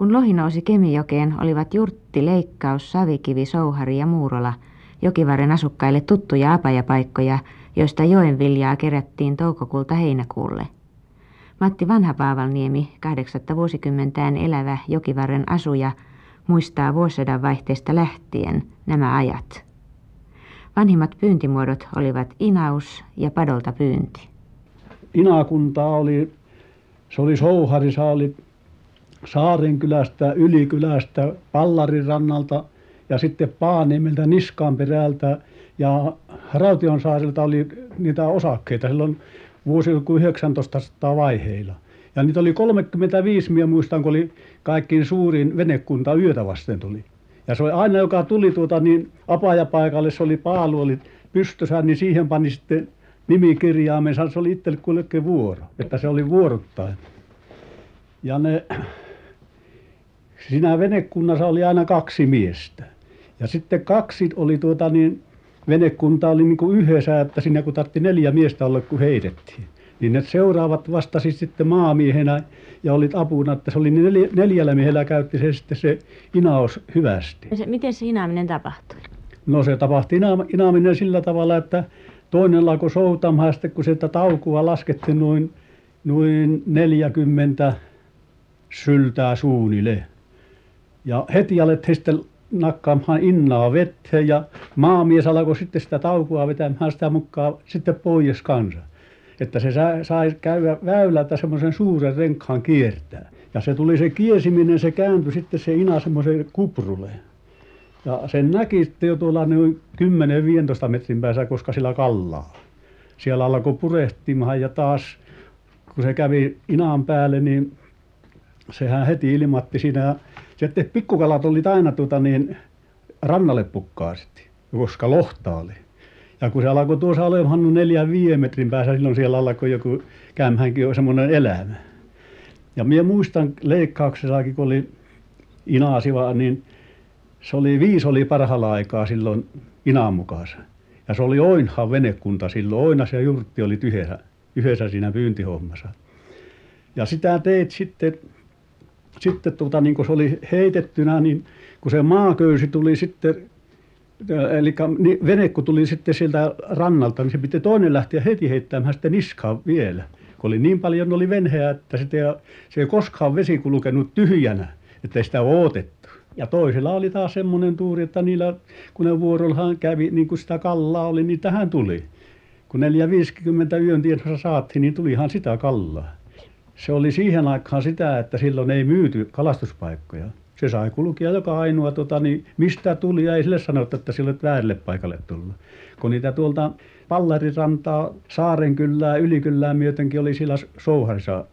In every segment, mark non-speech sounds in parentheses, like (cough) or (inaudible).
Kun lohi nousi Kemijokeen, olivat Jurtti, Leikkaus, Savikivi, Souhari ja Muurola jokivarren asukkaille tuttuja apajapaikkoja, joista joen viljaa kerättiin toukokuulta heinäkuulle. Matti Vanhapaavalniemi, kahdeksatta vuosikymmentään elävä jokivarren asuja, muistaa vuosisadan vaihteesta lähtien nämä ajat. Vanhimmat pyyntimuodot olivat inaus ja padolta pyynti. Inakuntaa oli, se oli Souharissa, oli Saarenkylästä, Ylikylästä, Pallarin rannalta ja sitten Paaniemeltä, Niskanperältä ja Rautionsaarilta oli niitä osakkeita silloin vuosi 1900 vaiheilla. Ja niitä oli 35, minä muistan, kun oli kaikkiin suurin venekunta yötä vasten tuli. Ja se oli aina, joka tuli tuota niin apajapaikalle, se oli paalu, oli pystyssä, niin siihen pani sitten nimikirjaimen, se oli itselle kullekin vuoro, että se oli vuorottain. Ja ne, siinä venekunnassa oli aina kaksi miestä. Ja sitten kaksi oli tuota niin, venekunta oli niin kuin yhdessä, että siinä kun tartti neljä miestä olla, kun heitettiin. Niin ne seuraavat vastasi sitten maamiehenä ja olit apuna, että se oli neljä, neljällä miehellä käytti se sitten se inaus hyvästi. Se, miten se inaaminen tapahtui? No se tapahtui ina, inaaminen sillä tavalla, että toinen alkoi soutamaan sitten, kun sitä taukua laskettiin noin, noin 40 syltää suunnilleen. Ja heti alettiin sitten nakkaamaan innaa veteen ja maamies alkoi sitten sitä taukua vetämään sitä mukaan sitten pois kanssa että se sai käydä väylältä semmoisen suuren renkaan kiertää. Ja se tuli se kiesiminen, se kääntyi sitten se ina semmoiseen kuprulle. Ja sen näki sitten jo tuolla noin 10-15 metrin päässä, koska sillä kallaa. Siellä alkoi purehtimaan ja taas kun se kävi inan päälle, niin sehän heti ilmatti siinä. Sitten pikkukalat oli aina tuota niin rannalle pukkaasti, koska lohta oli. Ja kun se alkoi tuossa olemaan neljän viiden metrin päässä, silloin siellä alkoi joku kämhänkin jo semmoinen elämä. Ja minä muistan leikkauksessakin, kun oli Inaasiva, niin se oli, viisi oli parhaalla aikaa silloin Inaan mukaansa. Ja se oli Oinhan venekunta silloin. Oinas ja Jurtti oli yhdessä, yhdessä siinä pyyntihommassa. Ja sitä teit sitten, sitten tuota, niin kun se oli heitettynä, niin kun se maaköysi tuli sitten eli niin vene kun tuli sitten sieltä rannalta, niin se piti toinen lähteä heti heittämään sitten niskaan vielä. Kun oli niin paljon oli venheä, että sitten se ei koskaan vesi kulkenut tyhjänä, että ei sitä odotettu. Ja toisella oli taas semmoinen tuuri, että niillä, kun ne vuorollahan kävi, niin kuin sitä kallaa oli, niin tähän tuli. Kun 450 yön tiedossa saatiin, niin tulihan sitä kallaa. Se oli siihen aikaan sitä, että silloin ei myyty kalastuspaikkoja se sai kulkea joka ainoa tota, niin mistä tuli ja ei sille sanottu, että sille väärälle paikalle tullut. Kun niitä tuolta Pallarirantaa, Saarenkylää, Ylikylää myötenkin oli sillä Souharissa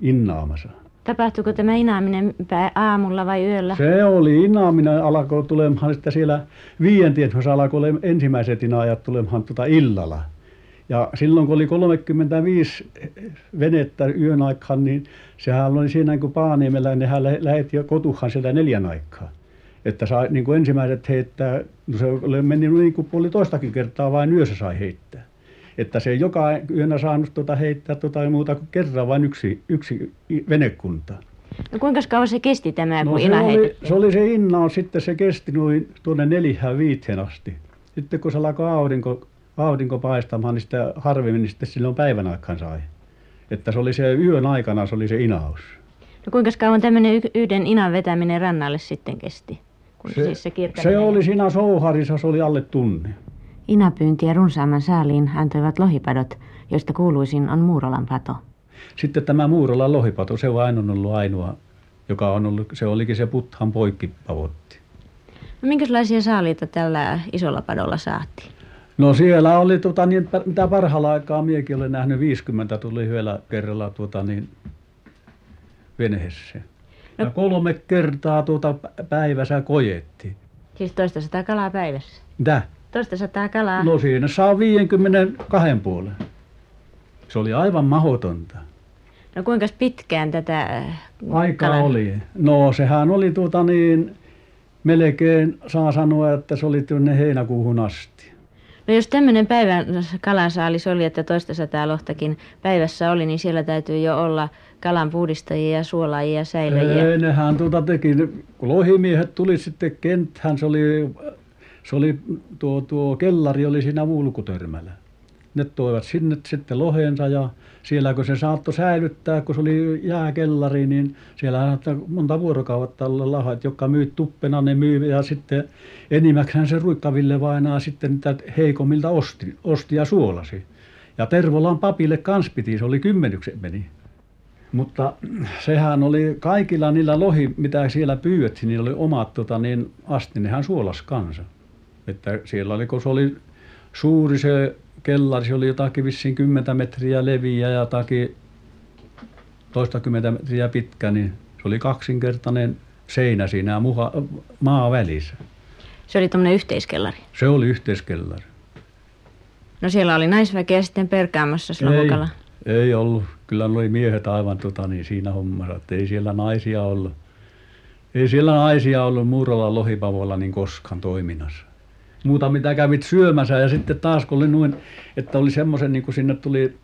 innaamassa. Tapahtuiko tämä inaaminen aamulla vai yöllä? Se oli inaaminen alkoi tulemaan sitten siellä viientien alkoi ensimmäiset inaajat tulemaan tuota illalla. Ja silloin kun oli 35 venettä yön aikaan, niin sehän oli siinä niin kuin Paaniemellä, nehän lähetti jo kotuhan sieltä neljän aikaa. Että sai niin kuin ensimmäiset heittää, no se oli mennyt niin kuin puolitoistakin kertaa vain yössä sai heittää. Että se ei joka yönä saanut tuota heittää tuota muuta kuin kerran vain yksi, yksi venekunta. No kuinka kauan se kesti tämä, no kun se oli, se oli se innaus, sitten se kesti noin tuonne neljään viiteen asti. Sitten kun se alkoi aurinko aurinko paistamaan niin sitä harvemmin niin sitten silloin päivän aikaan sai että se oli se yön aikana se oli se inaus No kuinka kauan tämmöinen yhden inan vetäminen rannalle sitten kesti? Kun se, siis se, se oli siinä Souharissa se oli alle tunnin Inapyynti ja runsaamman saaliin antoivat lohipadot, joista kuuluisin on Muurolan pato. Sitten tämä Muurolan lohipato, se vain on ollut ainoa, joka on ollut, se olikin se puthan poikkipavotti. No minkälaisia saaliita tällä isolla padolla saatiin? No siellä oli tota, niin, mitä parhaalla aikaa minäkin olen nähnyt 50 tuli yhdellä kerralla tuota, niin, veneessä. No. Ja kolme kertaa tuota päivässä kojettiin. Siis toista sataa kalaa päivässä? Mitä? Toista sataa kalaa? No siinä saa 52 puolen. Se oli aivan mahdotonta. No kuinka pitkään tätä äh, Aikaa kalan... oli. No sehän oli tuota niin, melkein saa sanoa, että se oli tuonne heinäkuuhun asti. No jos tämmöinen päivän kalansaalis oli, että toista sataa lohtakin päivässä oli, niin siellä täytyy jo olla kalan puhdistajia ja suolaajia ja säilöjiä. Ei, nehän tuota teki, kun lohimiehet tuli sitten kenttään, se oli, se oli tuo, tuo kellari oli siinä ulkotörmällä. Ne toivat sinne sitten lohensa ja siellä kun se saattoi säilyttää, kun se oli jääkellari, niin siellä saattoi monta vuorokautta olla lahat, jotka myy tuppena, ne myy ja sitten enimmäkseen se Ruikkaville vainaa sitten niitä heikommilta osti, osti ja suolasi. Ja Tervolan papille kans piti, se oli kymmenyksen meni. Mutta sehän oli kaikilla niillä lohi, mitä siellä pyydettiin, niillä oli omat tota, niin asti, nehän suolas kanssa. Että siellä oli, kun se oli suuri se kellari, se oli jotakin vissiin 10 metriä leviä ja jotakin toistakymmentä metriä pitkä, niin se oli kaksinkertainen seinä siinä muha, maa välissä. Se oli tuommoinen yhteiskellari? Se oli yhteiskellari. No siellä oli naisväkeä sitten perkaamassa Slovokalla? Ei, ei ollut. Kyllä oli miehet aivan tota, niin siinä hommassa, että ei siellä naisia ollut. Ei siellä naisia ollut Muurolan lohipavoilla niin koskaan toiminnassa muuta mitä kävit syömässä. Ja sitten taas kun oli noin että oli semmoisen niin kuin sinne tuli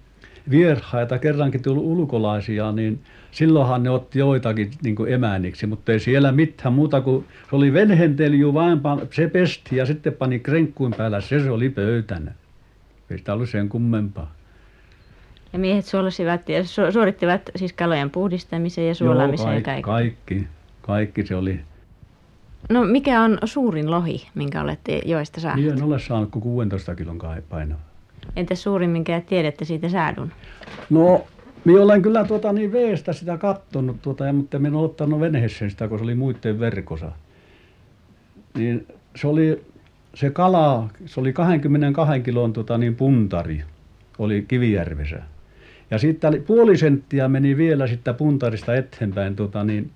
vieraita kerrankin tullut ulkolaisia niin silloinhan ne otti joitakin niin kuin emänniksi. Mutta ei siellä mitään muuta kuin se oli venhentely vain se pestiin ja sitten pani krenkkujen päällä. Se se oli pöytänä. Ei sitä ollut sen kummempaa. Ja miehet suolasivat ja suorittivat siis kalojen puhdistamisen ja suolaamisen Joo, ja kaikki kaikki. Kaikki se oli No mikä on suurin lohi, minkä olette joista saanut? Minä en ole saanut kuin 16 kilon painoa. Entä suurin, minkä tiedätte siitä saadun? No, minä olen kyllä tuota niin veestä sitä kattonut, tuota, mutta minä olen ottanut veneeseen sitä, kun se oli muiden verkossa. Niin se oli se kala, se oli 22 kilon tuota, niin puntari, oli Kivijärvessä. Ja sitten puoli senttiä meni vielä sitten puntarista eteenpäin tuota, niin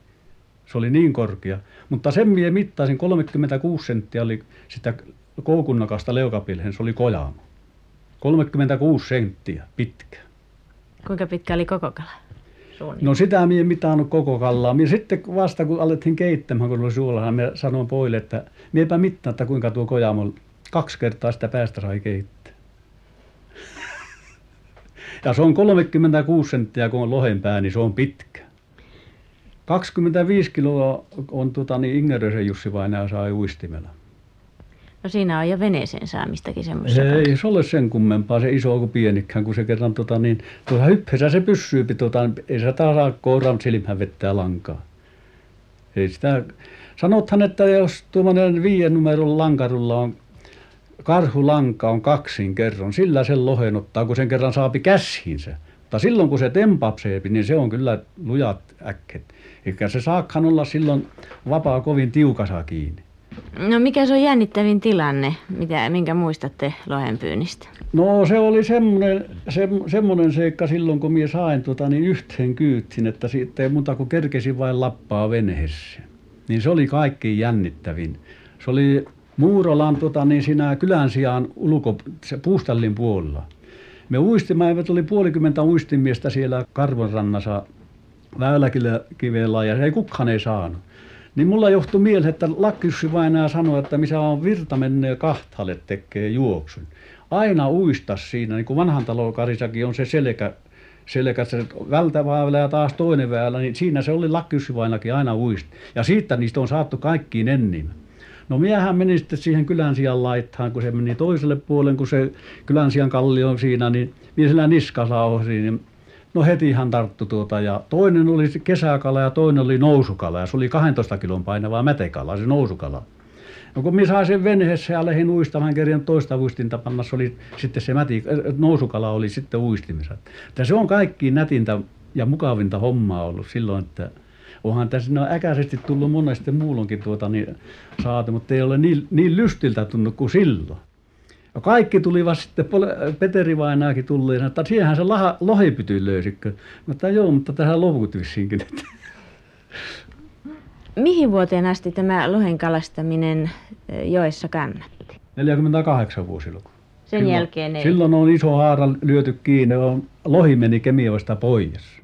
se oli niin korkea. Mutta sen minä mittasin, 36 senttiä oli sitä koukunnakasta leukapilhen, se oli kojamo. 36 senttiä pitkä. Kuinka pitkä oli koko kala? No sitä minä en mitannut koko kalaa. Minä sitten vasta kun alettiin keittämään, kun oli suolahan, minä sanoin poille, että minäpä mittaan, että kuinka tuo kojamo kaksi kertaa sitä päästä sai keittää. (laughs) ja se on 36 senttiä, kun on lohen pää, niin se on pitkä. 25 kiloa on tuota, niin Ingerösen Jussi vainaja sai uistimella. No siinä on jo veneeseen saamistakin semmoista. Ei se ole sen kummempaa se iso kuin pienikään, kun se kerran tota, niin, tuossa hyppessä se pysyy, tota, ei se saa koiran silmään vettää lankaa. Ei sitä, sanothan, että jos tuommoinen viiden numeron lankarulla on karhulanka on kaksin kerran, sillä sen lohen ottaa, kun sen kerran saapi käsiinsä. Mutta silloin kun se tempapseepi, niin se on kyllä lujat äkket. Eikä se saakaan olla silloin vapaa kovin tiukassa kiinni. No mikä se on jännittävin tilanne, mitä, minkä muistatte lohenpyynnistä? No se oli semmoinen, se, semmoinen seikka silloin, kun minä sain tuota, niin yhteen kyyttiin, että siitä ei muuta kuin kerkesin vain lappaa venheessä. Niin se oli kaikkein jännittävin. Se oli Muurolan tuota, niin siinä kylän sijaan ulko, se puustallin puolella. Me uistimme, oli puolikymmentä uistimiestä siellä Karvonrannassa Väyläkivellä ja ei kukaan ei saanut. Niin mulla johtui mieleen, että Lakkissi vainaa sanoi, että missä on virta menee kahtalle tekee juoksun. Aina uista siinä, niin kuin vanhan talon karissakin on se selkä, selkä se vältäväylä ja taas toinen väylä, niin siinä se oli Lakkissi vainakin aina uisti. Ja siitä niistä on saattu kaikkiin ennin. No miehän meni sitten siihen kylän laittaan, kun se meni toiselle puolelle, kun se kylän sijan kallio on siinä, niin mies sillä niskassa niin no heti hän tarttu tuota ja toinen oli kesäkala ja toinen oli nousukala ja se oli 12 kilon painava mätekala se nousukala. No kun minä sen veneessä ja lähdin uistamaan kerran toista uistinta panna, se oli sitten se mäti, äh, nousukala oli sitten uistimessa. Että se on kaikki nätintä ja mukavinta hommaa ollut silloin, että onhan tässä ne on äkäisesti tullut monesti muulloinkin tuota niin saatu, mutta ei ole niin, niin lystiltä tunnu kuin silloin. Ja kaikki tulivat sitten, Peteri vainaakin tuli ja että siihenhän se laha, lohipyty löysikö. Mutta joo, mutta tähän loput vissiinkin. (laughs) Mihin vuoteen asti tämä lohen kalastaminen eh, joessa kannatti? 48 vuosiluku. Sen silloin, jälkeen ei. Silloin on iso haara lyöty kiinni, on, lohi meni Kemioista pois.